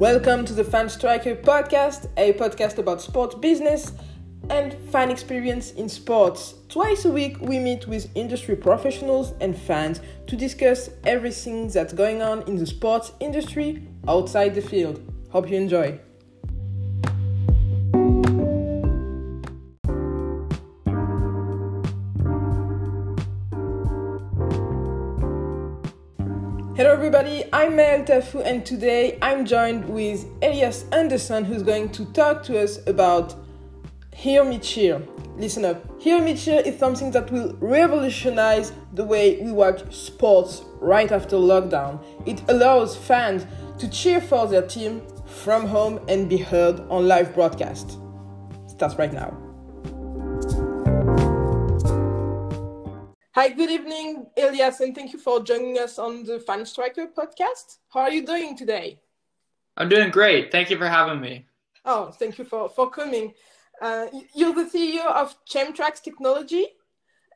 Welcome to the Fan Striker podcast, a podcast about sports business and fan experience in sports. Twice a week, we meet with industry professionals and fans to discuss everything that's going on in the sports industry outside the field. Hope you enjoy. Hello everybody, I'm Maël Tafu and today I'm joined with Elias Anderson who's going to talk to us about Hear Me Cheer. Listen up. Hear Me Cheer is something that will revolutionize the way we watch sports right after lockdown. It allows fans to cheer for their team from home and be heard on live broadcast. Starts right now. Hi, good evening, Elias, and thank you for joining us on the Fan Striker podcast. How are you doing today? I'm doing great. Thank you for having me. Oh, thank you for, for coming. Uh, you're the CEO of Chemtrax Technology,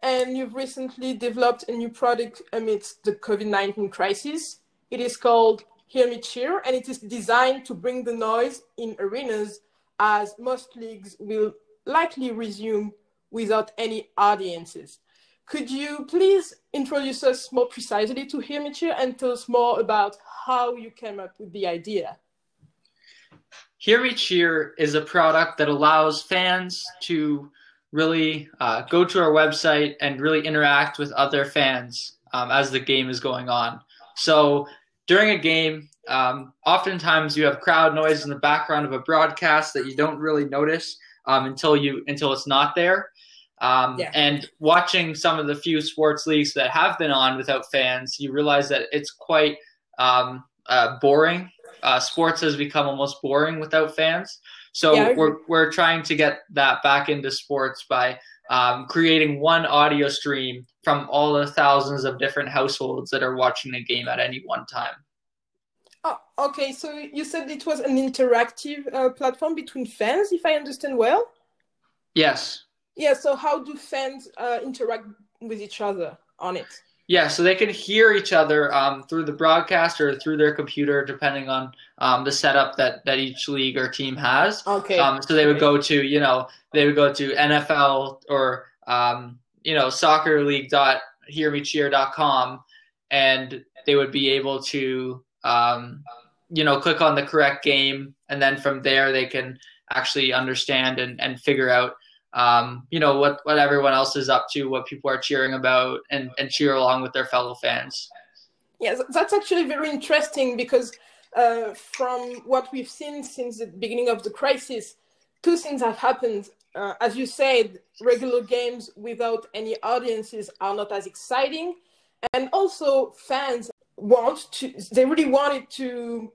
and you've recently developed a new product amidst the COVID 19 crisis. It is called Hear Me Cheer, and it is designed to bring the noise in arenas as most leagues will likely resume without any audiences. Could you please introduce us more precisely to Cheer and tell us more about how you came up with the idea? Cheer is a product that allows fans to really uh, go to our website and really interact with other fans um, as the game is going on. So during a game, um, oftentimes you have crowd noise in the background of a broadcast that you don't really notice um, until you until it's not there. Um, yeah. And watching some of the few sports leagues that have been on without fans, you realize that it's quite um, uh, boring. Uh, sports has become almost boring without fans. So yeah. we're we're trying to get that back into sports by um, creating one audio stream from all the thousands of different households that are watching a game at any one time. Oh, okay. So you said it was an interactive uh, platform between fans, if I understand well. Yes. Yeah. So how do fans uh, interact with each other on it? Yeah, so they can hear each other um, through the broadcast or through their computer, depending on um, the setup that, that each league or team has. Okay. Um, so they would go to, you know, they would go to NFL or, um, you know, soccerleague.hearmecheer.com and they would be able to, um, you know, click on the correct game. And then from there, they can actually understand and, and figure out um, you know what what everyone else is up to, what people are cheering about, and and cheer along with their fellow fans. Yeah, that's actually very interesting because uh, from what we've seen since the beginning of the crisis, two things have happened. Uh, as you said, regular games without any audiences are not as exciting, and also fans want to. They really wanted to.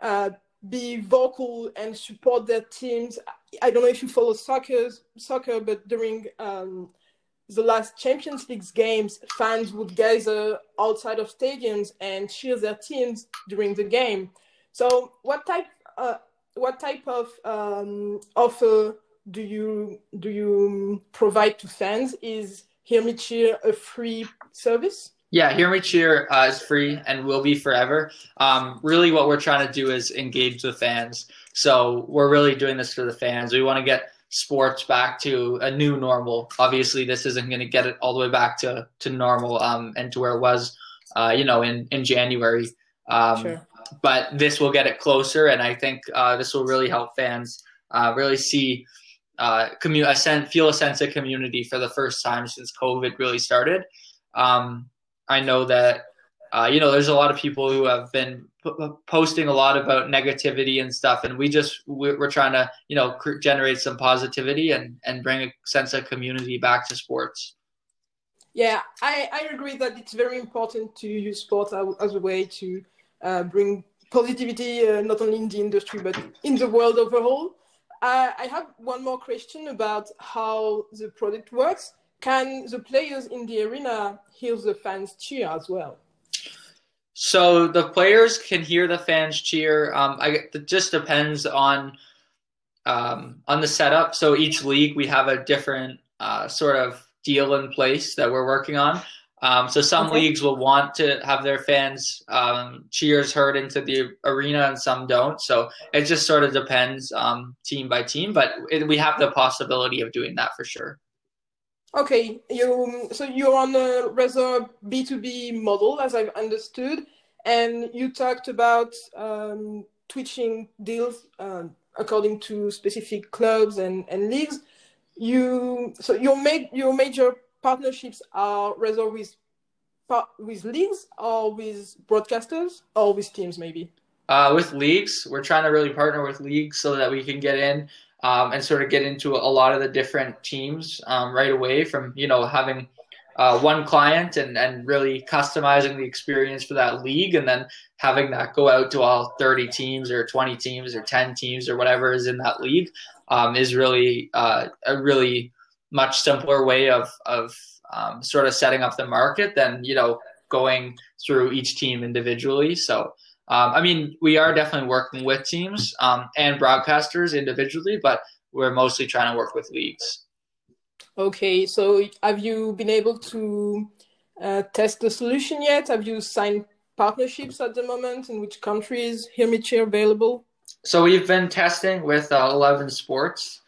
Uh, be vocal and support their teams. I don't know if you follow soccer, soccer, but during um, the last Champions League games, fans would gather outside of stadiums and cheer their teams during the game. So, what type, uh, what type of um, offer do you do you provide to fans? Is Hear Me Cheer a free service? Yeah, Hear Me Cheer uh, is free and will be forever. Um, really, what we're trying to do is engage the fans. So we're really doing this for the fans. We want to get sports back to a new normal. Obviously, this isn't going to get it all the way back to to normal um, and to where it was, uh, you know, in in January. Um, sure. But this will get it closer, and I think uh, this will really help fans uh, really see. Uh, commu- a sen- feel a sense of community for the first time since COVID really started. Um, I know that uh, you know there's a lot of people who have been p- posting a lot about negativity and stuff, and we just we're, trying to you know cr- generate some positivity and and bring a sense of community back to sports. Yeah, I, I agree that it's very important to use sports as a way to uh, bring positivity, uh, not only in the industry, but in the world overall. Uh, I have one more question about how the product works can the players in the arena hear the fans cheer as well? So the players can hear the fans cheer. Um, I, it just depends on um, on the setup. So each league we have a different uh, sort of deal in place that we're working on. Um, so some okay. leagues will want to have their fans um, cheers heard into the arena, and some don't. So it just sort of depends um, team by team, but it, we have the possibility of doing that for sure. Okay, you so you're on a rather B two B model, as I've understood, and you talked about um, twitching deals uh, according to specific clubs and, and leagues. You so your ma- your major partnerships are rather with with leagues or with broadcasters or with teams maybe? Uh, with leagues. We're trying to really partner with leagues so that we can get in um, and sort of get into a lot of the different teams um, right away from you know having uh, one client and, and really customizing the experience for that league and then having that go out to all 30 teams or 20 teams or 10 teams or whatever is in that league um, is really uh, a really much simpler way of of um, sort of setting up the market than you know going through each team individually. So um, I mean, we are definitely working with teams um, and broadcasters individually, but we're mostly trying to work with leagues. Okay, so have you been able to uh, test the solution yet? Have you signed partnerships at the moment? In which countries Hear Me Cheer available? So we've been testing with uh, Eleven Sports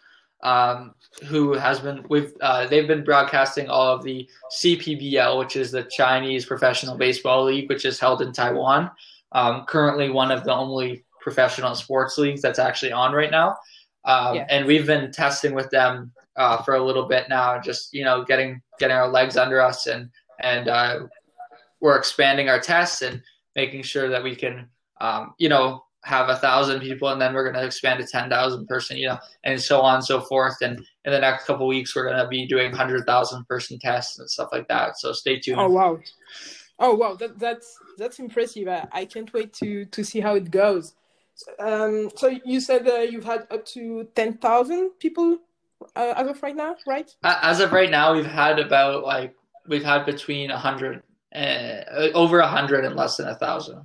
um, who has been we've uh, they've been broadcasting all of the CPBL, which is the Chinese Professional Baseball League, which is held in Taiwan. Um, currently, one of the only professional sports leagues that's actually on right now. Um, yeah. And we've been testing with them uh, for a little bit now, just you know, getting getting our legs under us, and and uh, we're expanding our tests and making sure that we can, um, you know, have a thousand people and then we're going to expand to 10,000 person, you know, and so on and so forth. And in the next couple weeks, we're going to be doing 100,000 person tests and stuff like that. So stay tuned. Oh, wow. Oh, wow. That, that's, that's impressive. I, I can't wait to, to see how it goes. Um, so you said uh, you've had up to 10,000 people uh, as of right now, right? As of right now, we've had about like, we've had between a 100, uh, over 100 and less than a thousand.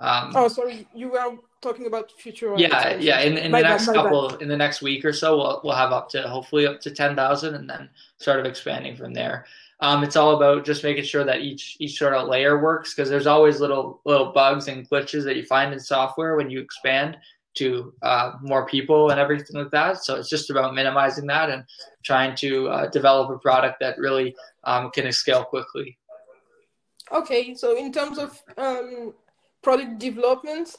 Um, oh, sorry, you were talking about future. Yeah, yeah. In, in the next bad, couple, bad. in the next week or so, we'll we'll have up to hopefully up to ten thousand, and then sort of expanding from there. Um, it's all about just making sure that each each sort of layer works because there's always little little bugs and glitches that you find in software when you expand to uh, more people and everything like that. So it's just about minimizing that and trying to uh, develop a product that really um, can scale quickly. Okay, so in terms of um, product development,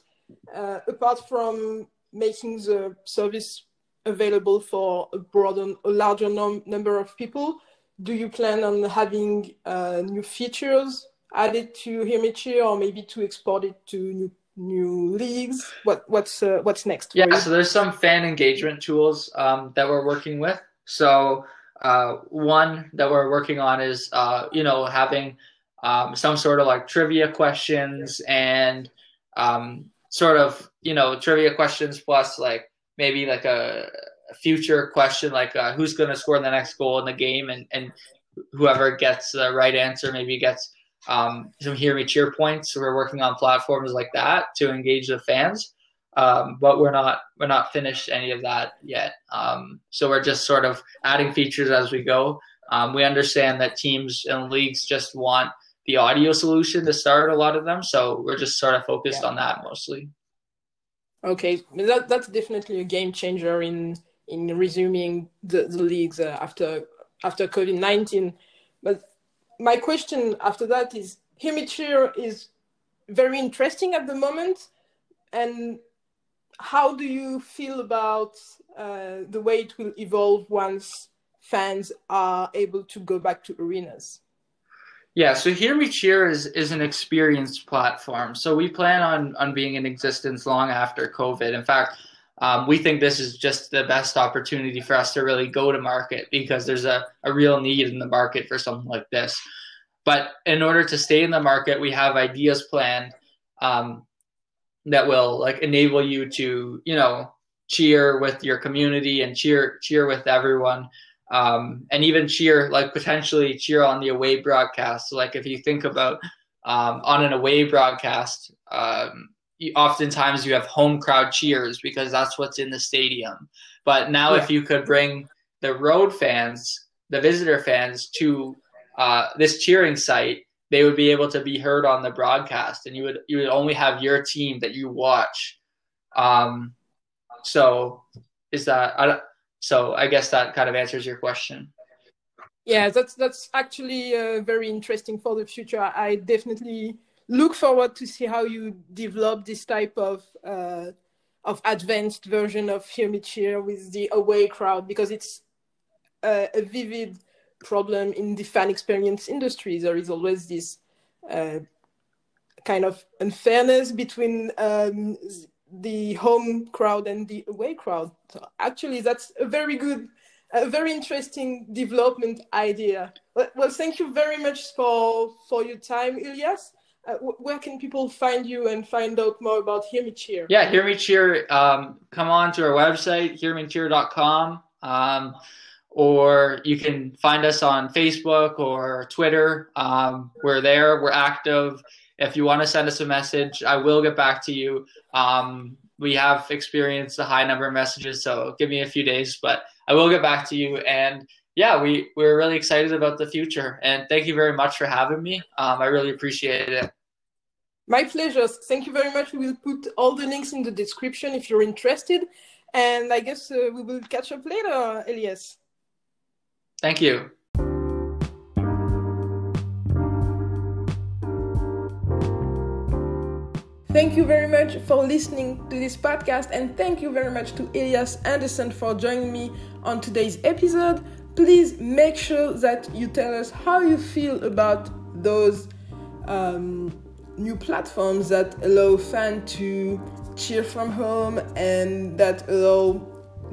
uh, apart from making the service available for a broader, a larger num- number of people, do you plan on having uh, new features added to Hear or maybe to export it to new new leagues? What what's uh, what's next? Yeah, so there's some fan engagement tools um, that we're working with. So uh, one that we're working on is uh, you know having um, some sort of like trivia questions and um, sort of you know trivia questions plus like maybe like a future question like uh, who's going to score the next goal in the game and and whoever gets the right answer maybe gets um, some hear me cheer points. So we're working on platforms like that to engage the fans. Um, but we're not we're not finished any of that yet. Um, so we're just sort of adding features as we go. Um, we understand that teams and leagues just want the audio solution to start a lot of them. So we're just sort of focused yeah. on that mostly. Okay, that that's definitely a game changer in in resuming the, the leagues uh, after after COVID nineteen. But my question after that is, Cheer is very interesting at the moment, and how do you feel about uh, the way it will evolve once fans are able to go back to arenas? Yeah, so Hear Me Cheer is, is an experience platform. So we plan on, on being in existence long after COVID. In fact, um, we think this is just the best opportunity for us to really go to market because there's a, a real need in the market for something like this. But in order to stay in the market, we have ideas planned um, that will like enable you to, you know, cheer with your community and cheer cheer with everyone um, and even cheer like potentially cheer on the away broadcast. So like if you think about um, on an away broadcast, um, oftentimes you have home crowd cheers because that's what's in the stadium. But now yeah. if you could bring the road fans, the visitor fans to uh, this cheering site, they would be able to be heard on the broadcast, and you would you would only have your team that you watch. Um, so is that I so I guess that kind of answers your question. Yeah, that's that's actually uh, very interesting for the future. I definitely look forward to see how you develop this type of uh, of advanced version of Hear Cheer with the away crowd because it's a, a vivid problem in the fan experience industry. There is always this uh, kind of unfairness between um, the home crowd and the away crowd. So actually, that's a very good, a very interesting development idea. Well, thank you very much for for your time, Elias. Uh, where can people find you and find out more about Hear Me Cheer? Yeah, Hear Me Cheer. Um, come on to our website, hearmecheer.com. Um, or you can find us on Facebook or Twitter. Um, we're there, we're active. If you want to send us a message, I will get back to you. Um, we have experienced a high number of messages, so give me a few days, but I will get back to you. And yeah, we, we're really excited about the future. And thank you very much for having me. Um, I really appreciate it. My pleasure. Thank you very much. We will put all the links in the description if you're interested. And I guess uh, we will catch up later, Elias. Thank you. Thank you very much for listening to this podcast, and thank you very much to Elias Anderson for joining me on today's episode. Please make sure that you tell us how you feel about those um, new platforms that allow fans to cheer from home and that allow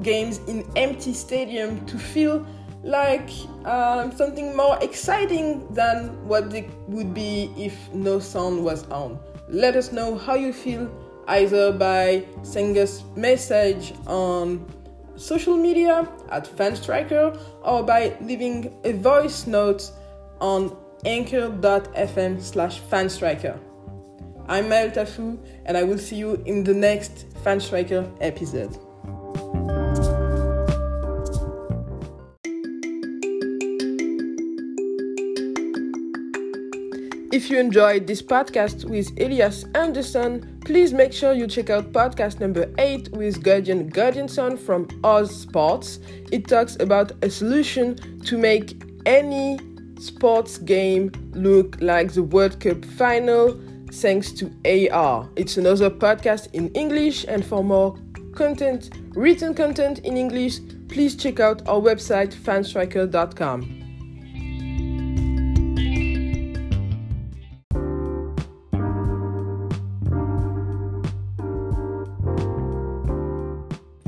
games in empty stadium to feel like um, something more exciting than what it would be if no sound was on. Let us know how you feel either by sending us message on social media at fanstriker or by leaving a voice note on anchor.fm slash fanstriker. I'm Maël Tafu and i will see you in the next fanstriker episode If you enjoyed this podcast with Elias Anderson, please make sure you check out podcast number 8 with Guardian Guardianson from Oz Sports. It talks about a solution to make any sports game look like the World Cup final thanks to AR. It's another podcast in English, and for more content, written content in English, please check out our website fanstriker.com.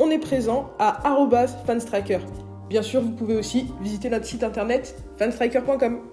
on est présent à fanstriker. Bien sûr, vous pouvez aussi visiter notre site internet fanstriker.com.